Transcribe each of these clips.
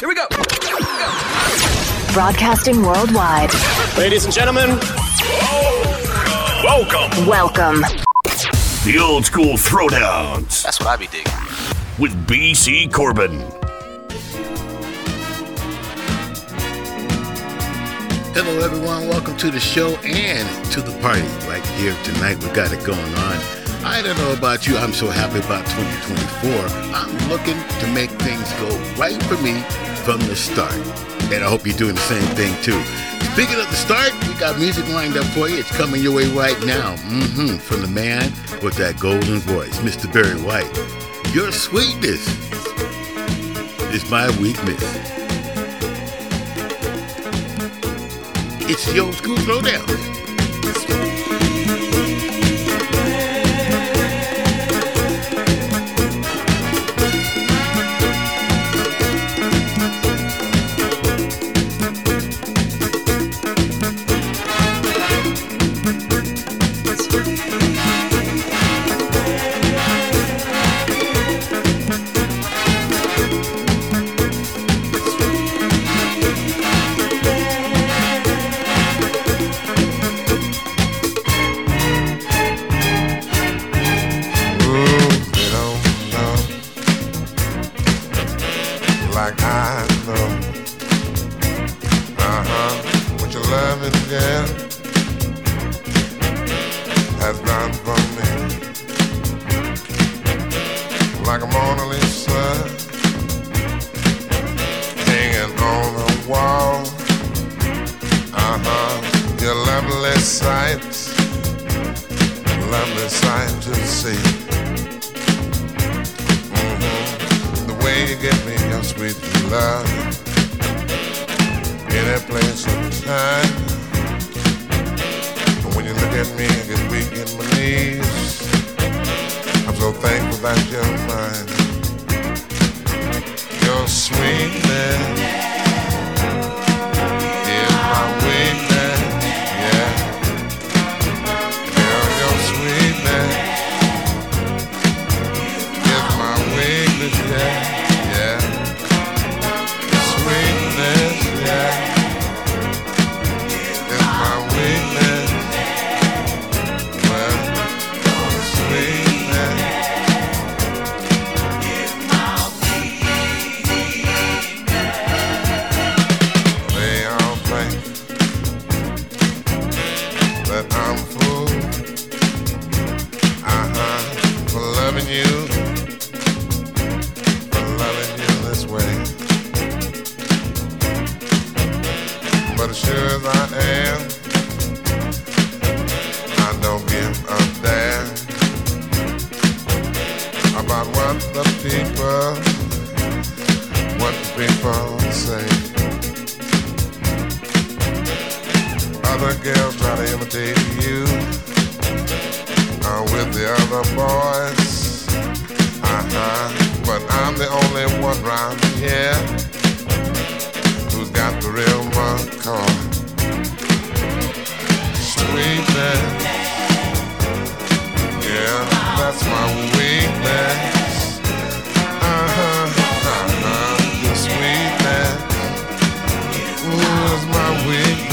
Here we go. Broadcasting worldwide. Ladies and gentlemen, Welcome. Welcome. The old school throwdowns That's what I be digging. with BC Corbin. Hello, everyone. Welcome to the show and to the party right here tonight. We got it going on. I don't know about you. I'm so happy about 2024. I'm looking to make things go right for me from the start. And I hope you're doing the same thing too. Speaking of the start, we got music lined up for you. It's coming your way right now. Mm-hmm. From the man with that golden voice, Mr. Barry White. Your sweetness is my weakness. It's the old school throwdown. As sure as I am, I don't give a damn about what the people, what people say. Other girls try to imitate you uh, with the other boys. Uh-huh. But I'm the only here the real. Sweetness. Yeah, that's my weakness. Uh-huh. Uh-huh. Your sweetness. Ooh, is my weakness.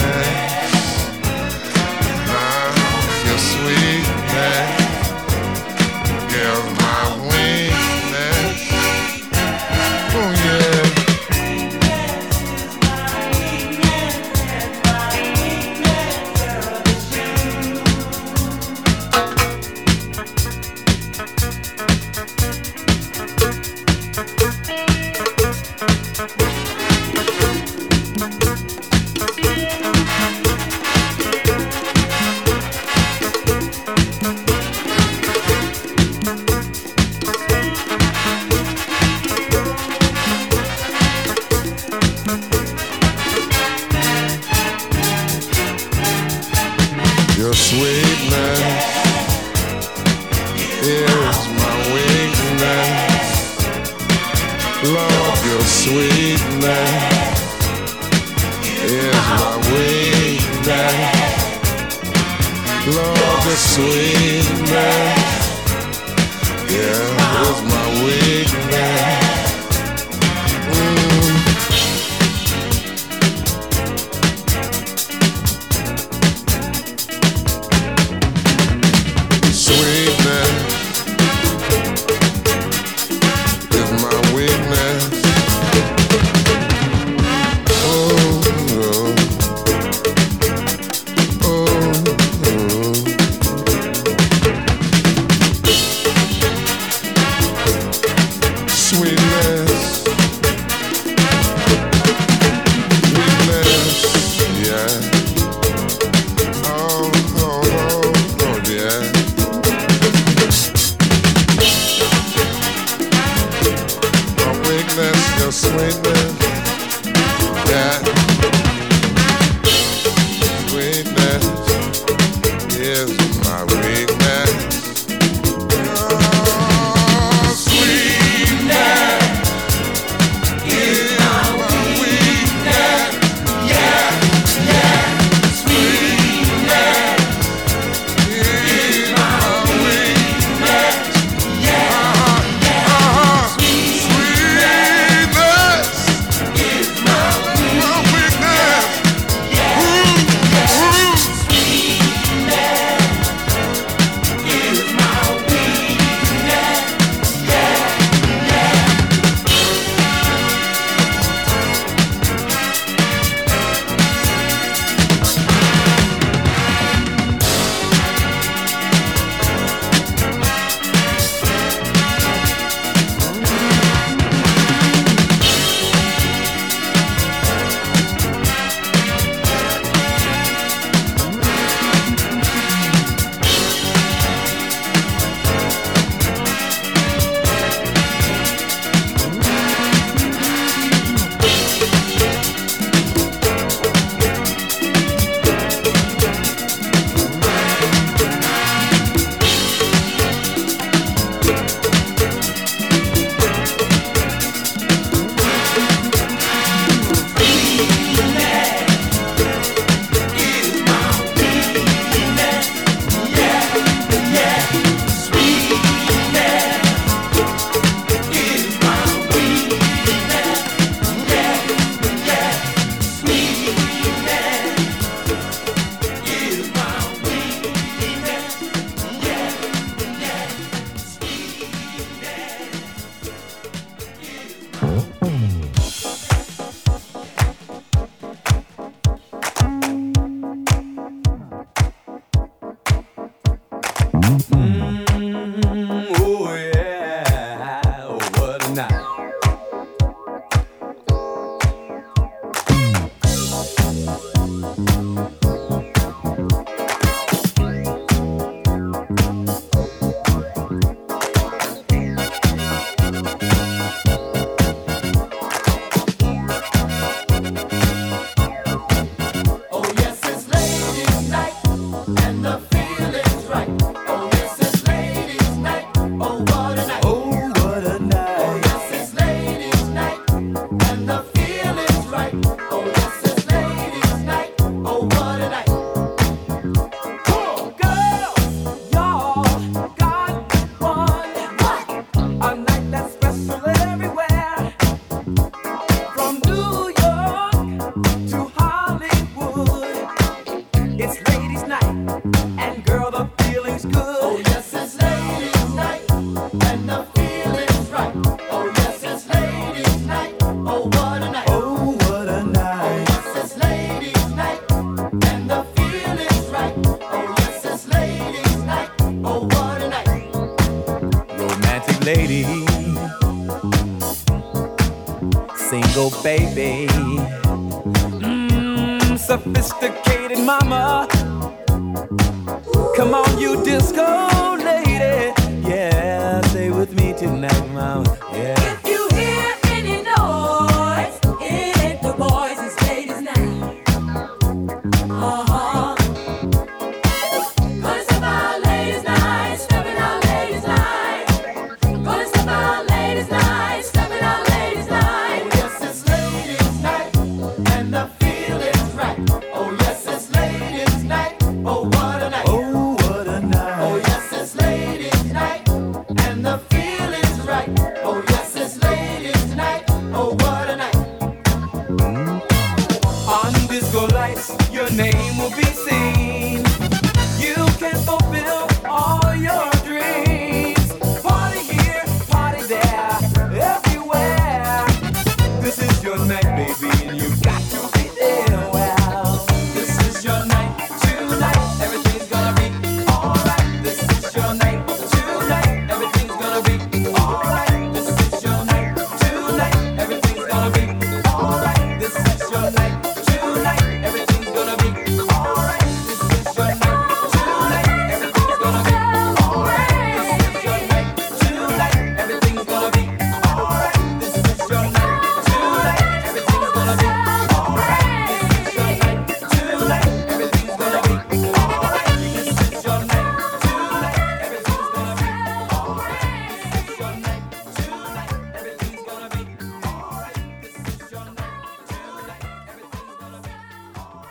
This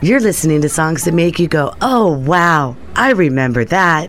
You're listening to songs that make you go, oh, wow, I remember that.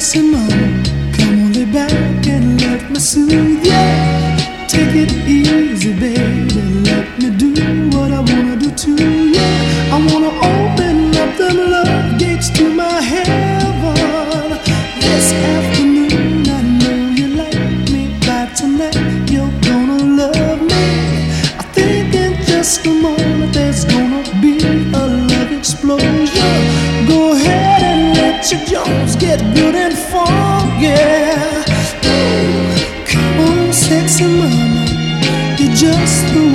maximum. Come on, lay back and let me soothe you. Yeah. Take it easy, baby. Let me do what I wanna do to you. Yeah. I wanna. mama, you're just the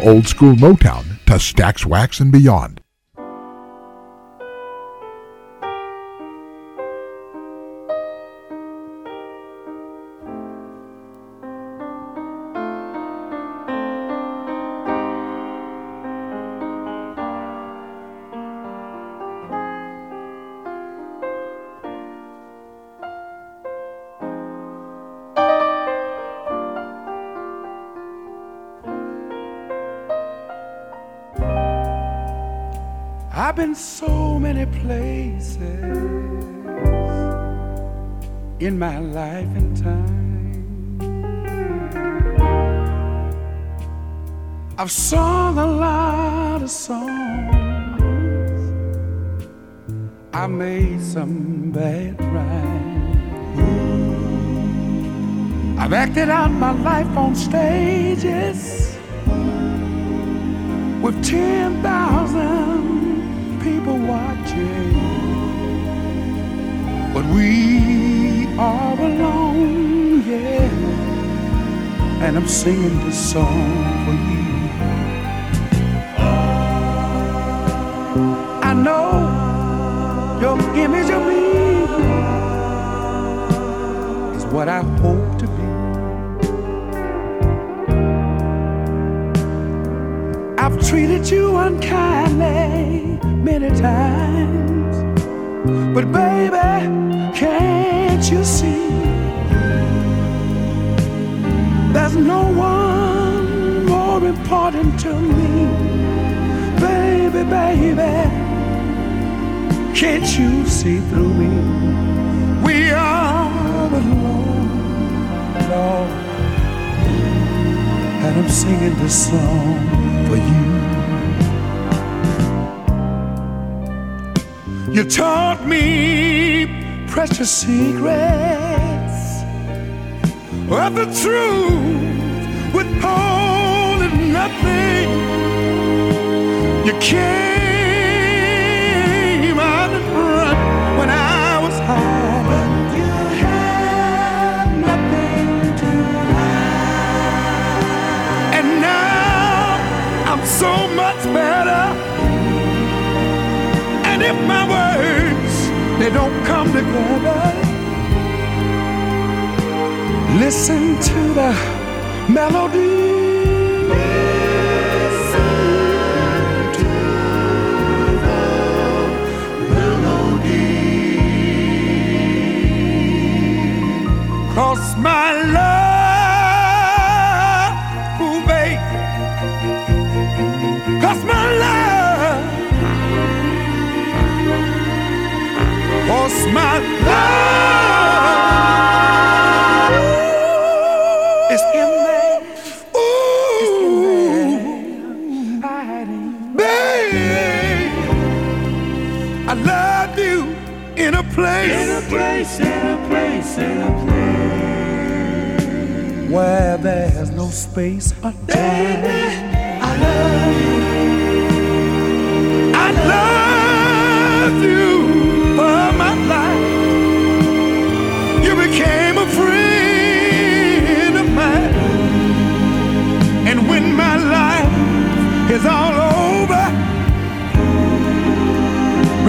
old school Motown to Stax Wax and beyond. So many places in my life and time. I've sung a lot of songs. I made some bad rhymes. I've acted out my life on stages with 10,000 people watching, but we are alone, yeah. And I'm singing this song for you. I know your image of me is what I hope to be. I've treated you unkindly many times. But baby, can't you see? There's no one more important to me. Baby, baby, can't you see through me? We are alone, Lord. And I'm singing this song for you. You taught me precious secrets of the truth, withholding nothing. You came out in front when I was high. You had nothing to hide. And now I'm so much better. They don't come together, listen to the melody. Cause my love, my love is in there. Ooh, babe, I love you in a place, in a place, in a place, in a place where there's no space or time.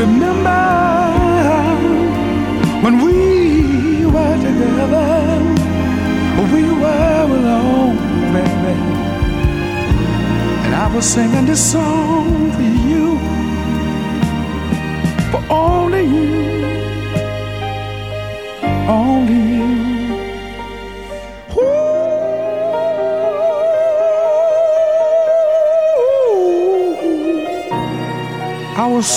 Remember when we were together. We were alone, baby. And I was singing this song for you. For only you. Only you. I was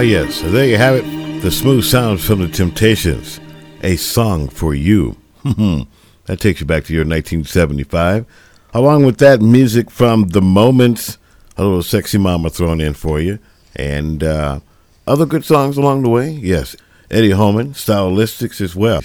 Ah, yes. So there you have it. The smooth sounds from the Temptations. A song for you. that takes you back to your 1975. Along with that, music from The Moments, a little sexy mama thrown in for you, and uh, other good songs along the way. Yes, Eddie Holman, Stylistics as well.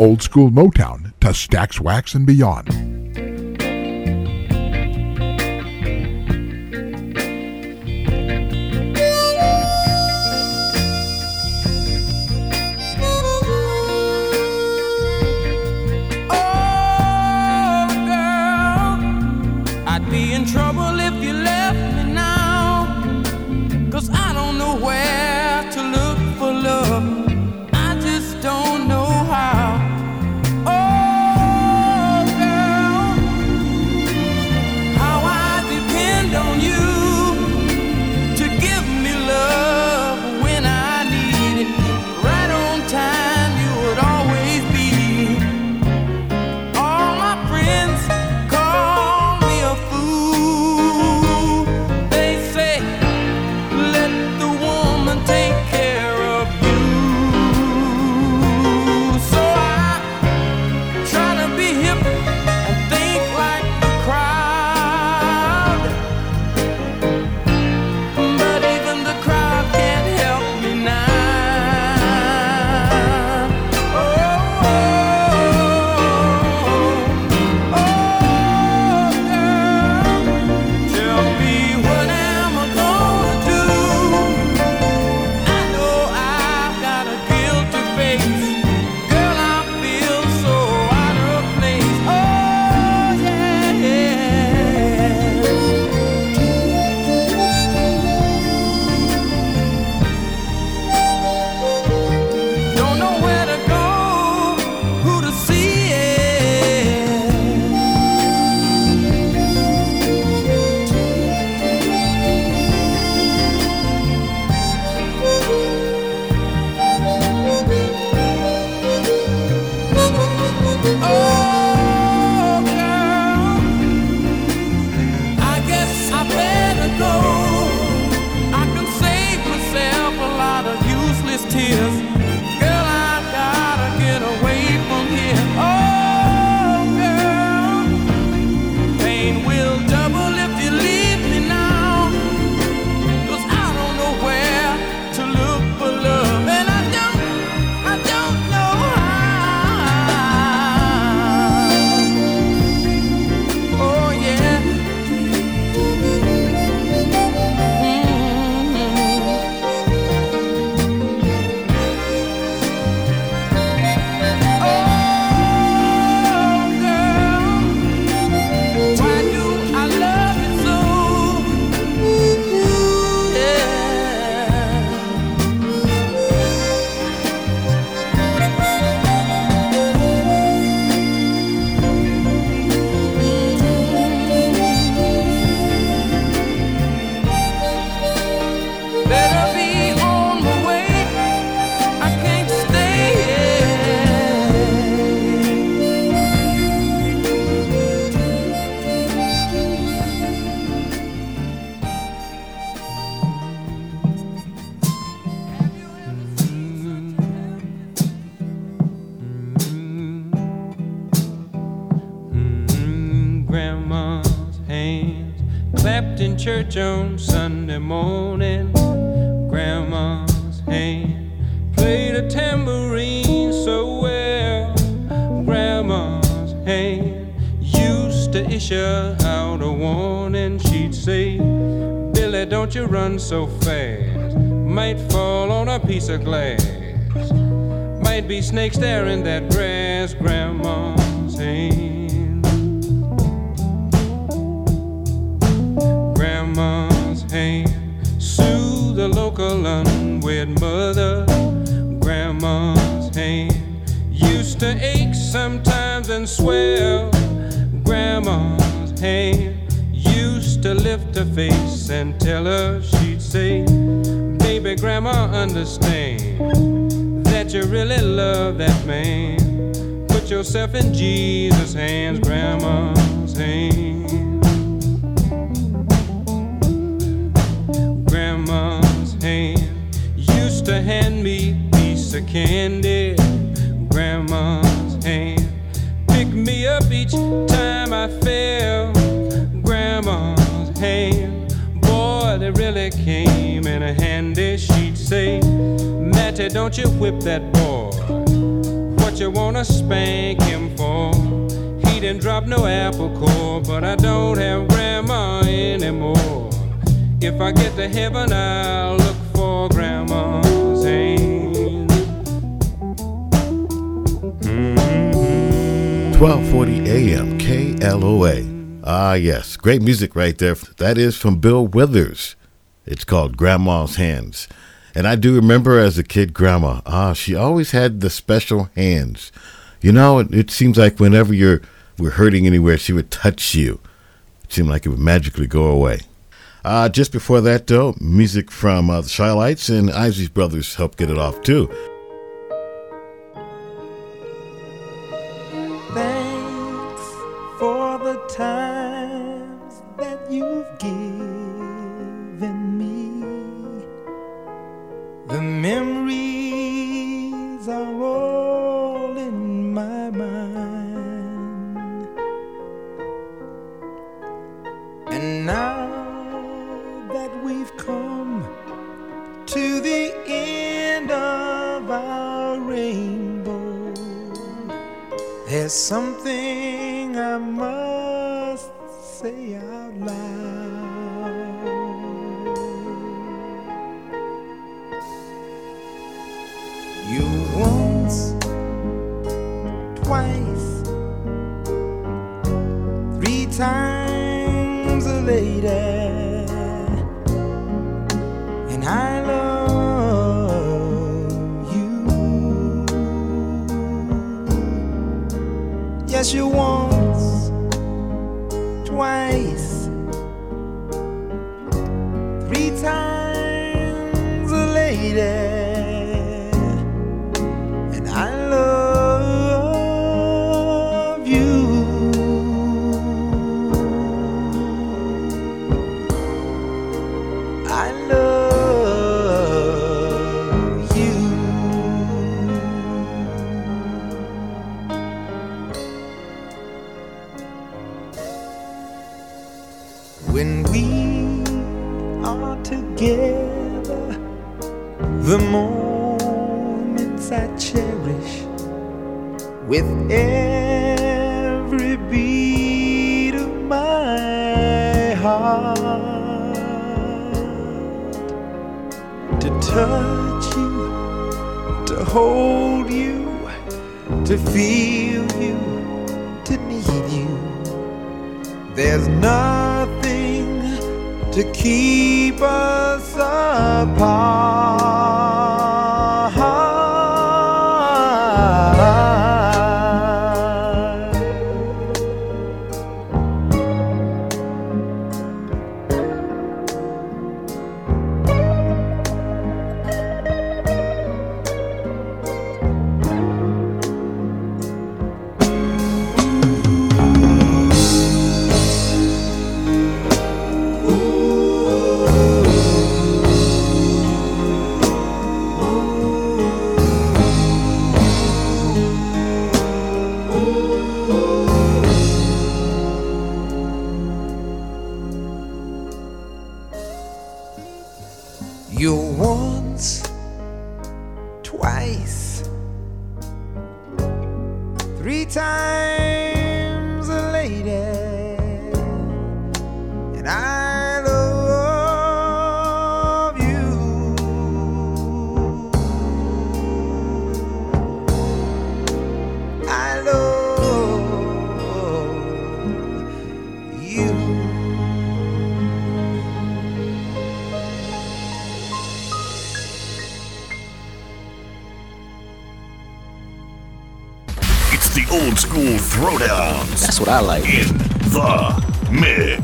Old school Motown to Stax Wax and beyond. Don't you whip that boy. What you wanna spank him for. He didn't drop no apple core, but I don't have grandma anymore. If I get to heaven, I'll look for grandma's hand. 1240 AM KLOA. Ah, yes. Great music right there. That is from Bill Withers. It's called Grandma's Hands. And I do remember as a kid, Grandma, ah, she always had the special hands. You know, it, it seems like whenever you're were hurting anywhere, she would touch you. It seemed like it would magically go away. Uh, just before that, though, music from uh, the Chi-Lites and Isley's Brothers helped get it off, too. There's something I must say out loud. You once, twice, three times a lady, and I love Yes, you once, twice, three times a lady, the moments I cherish with every beat of my heart. To touch you, to hold you, to feel you, to need you. There's nothing to keep us apart. What I like. In the mix.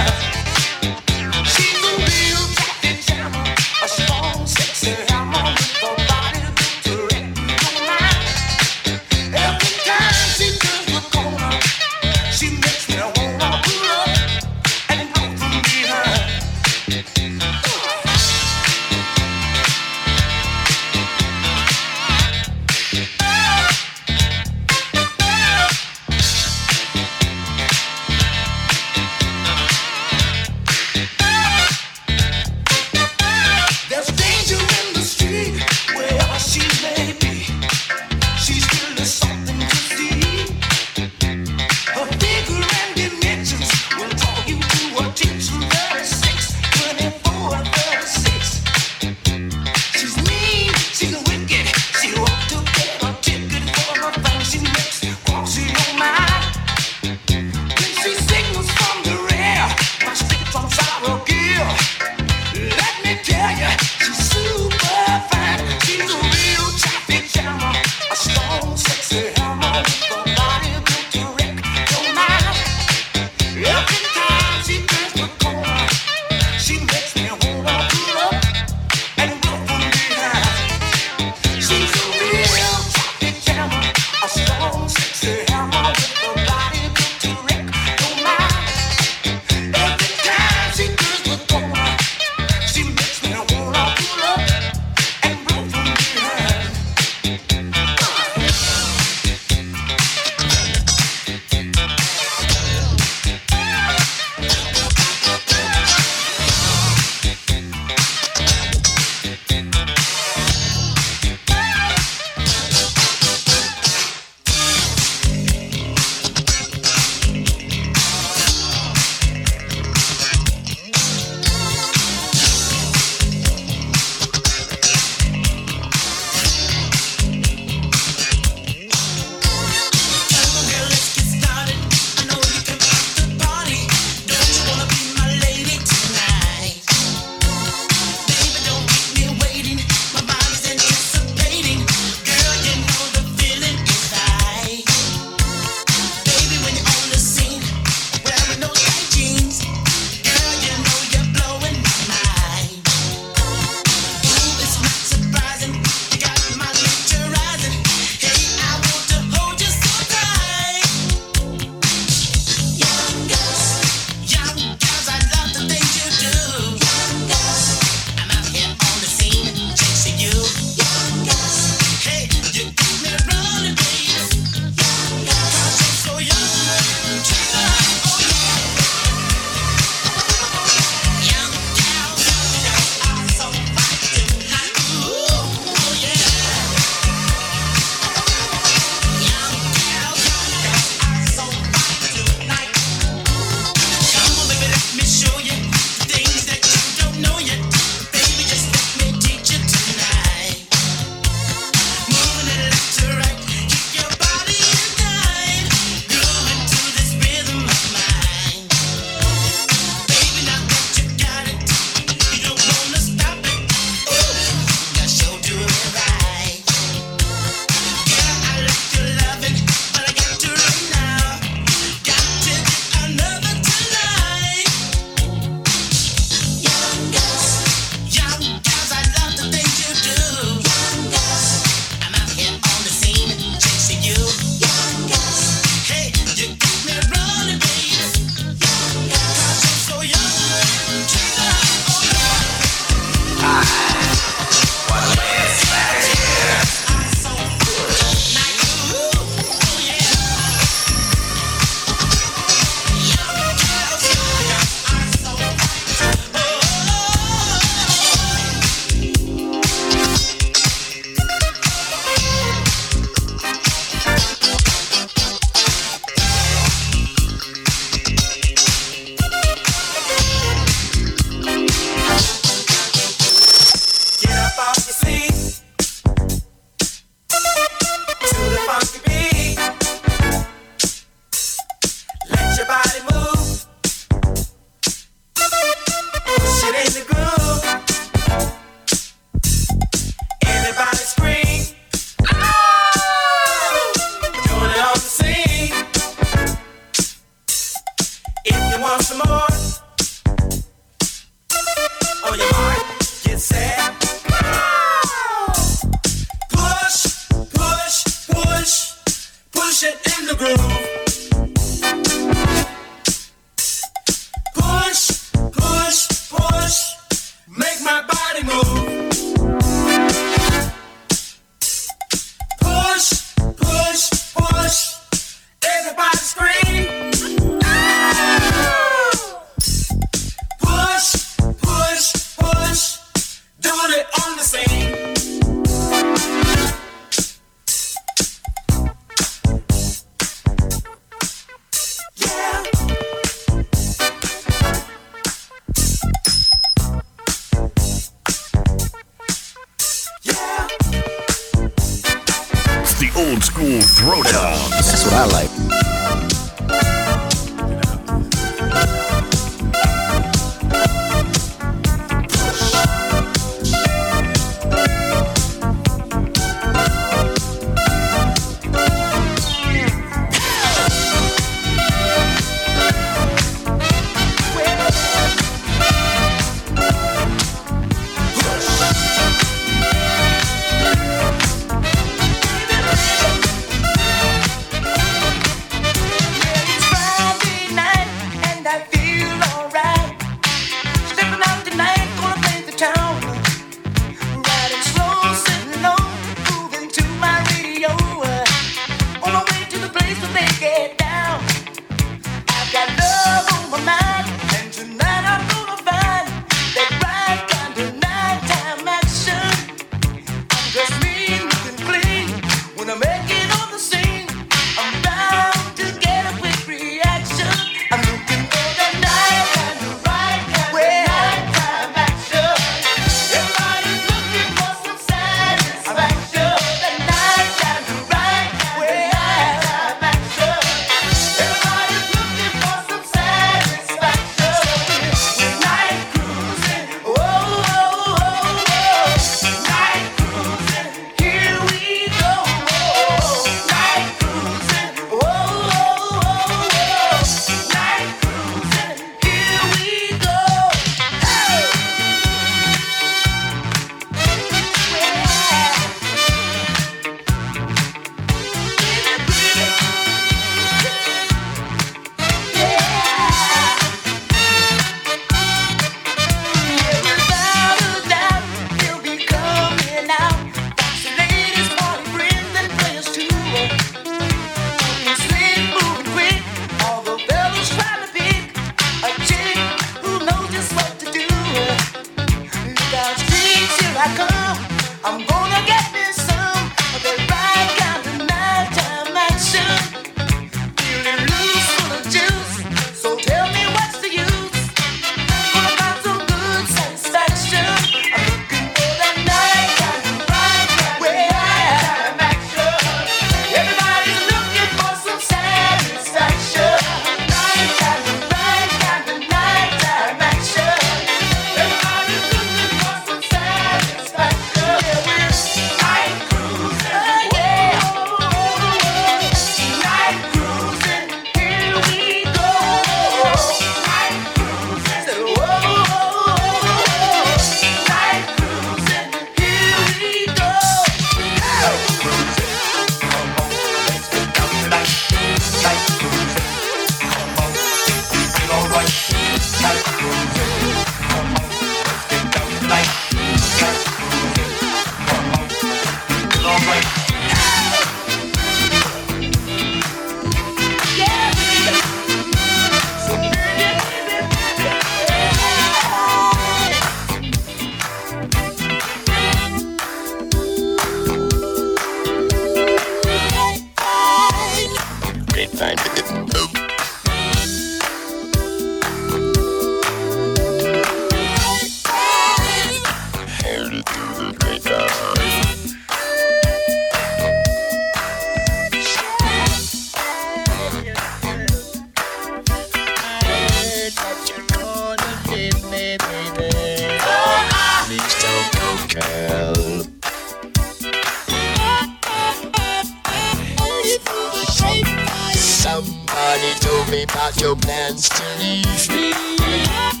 Me about your plans to leave me.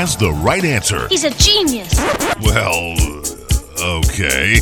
has the right answer. He's a genius. Well, okay.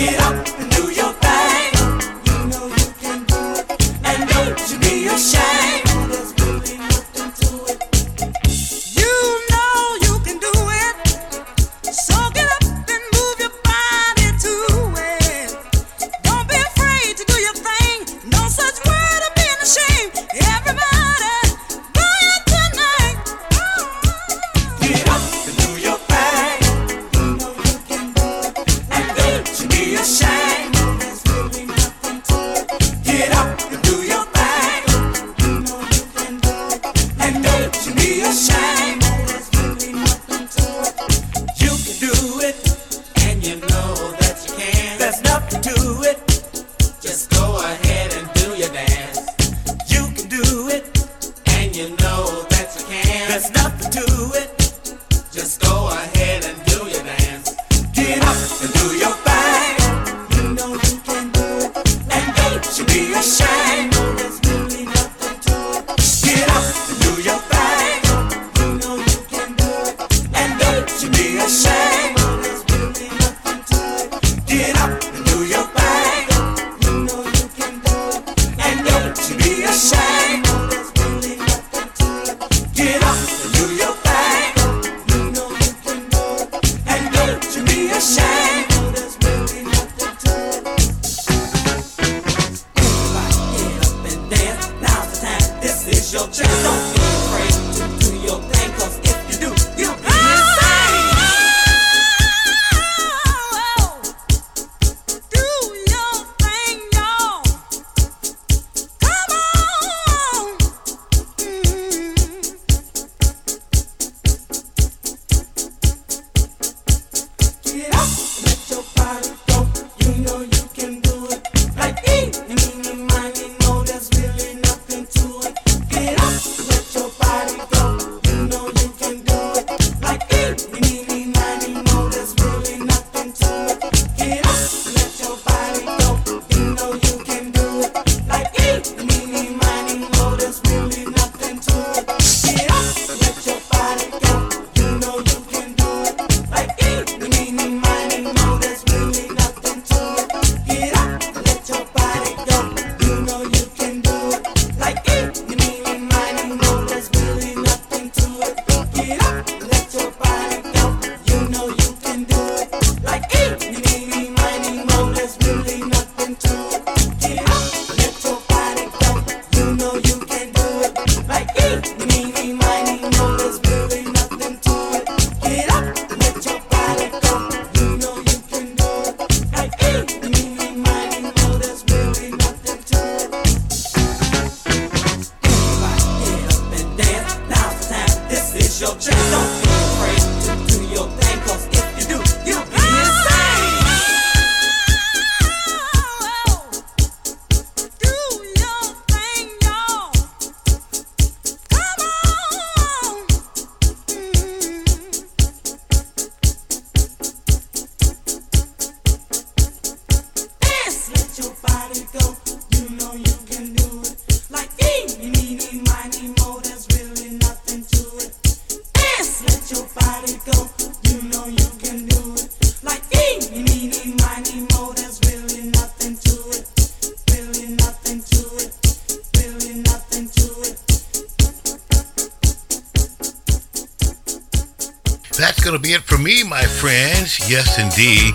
Get up.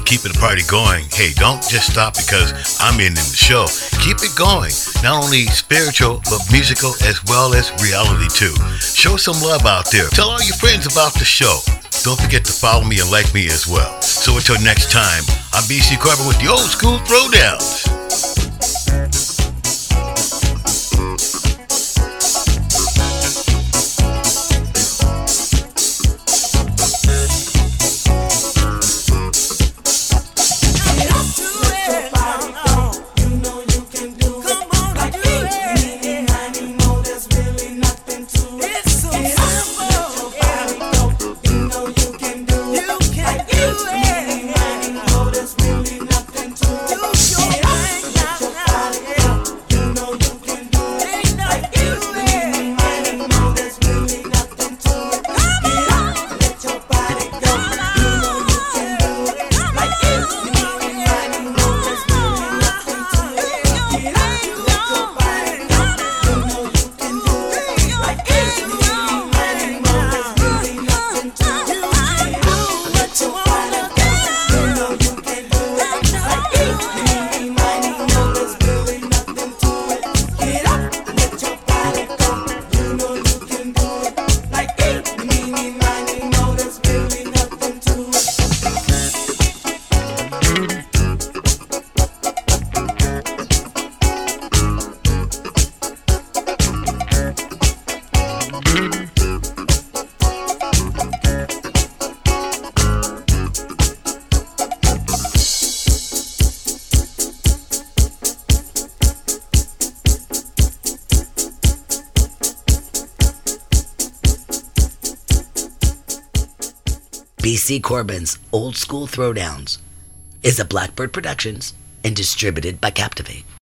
Keeping the party going. Hey, don't just stop because I'm ending the show. Keep it going. Not only spiritual, but musical as well as reality too. Show some love out there. Tell all your friends about the show. Don't forget to follow me and like me as well. So until next time, I'm BC Corbin with the old school throwdowns. Corbin's Old School Throwdowns is a Blackbird Productions and distributed by Captivate.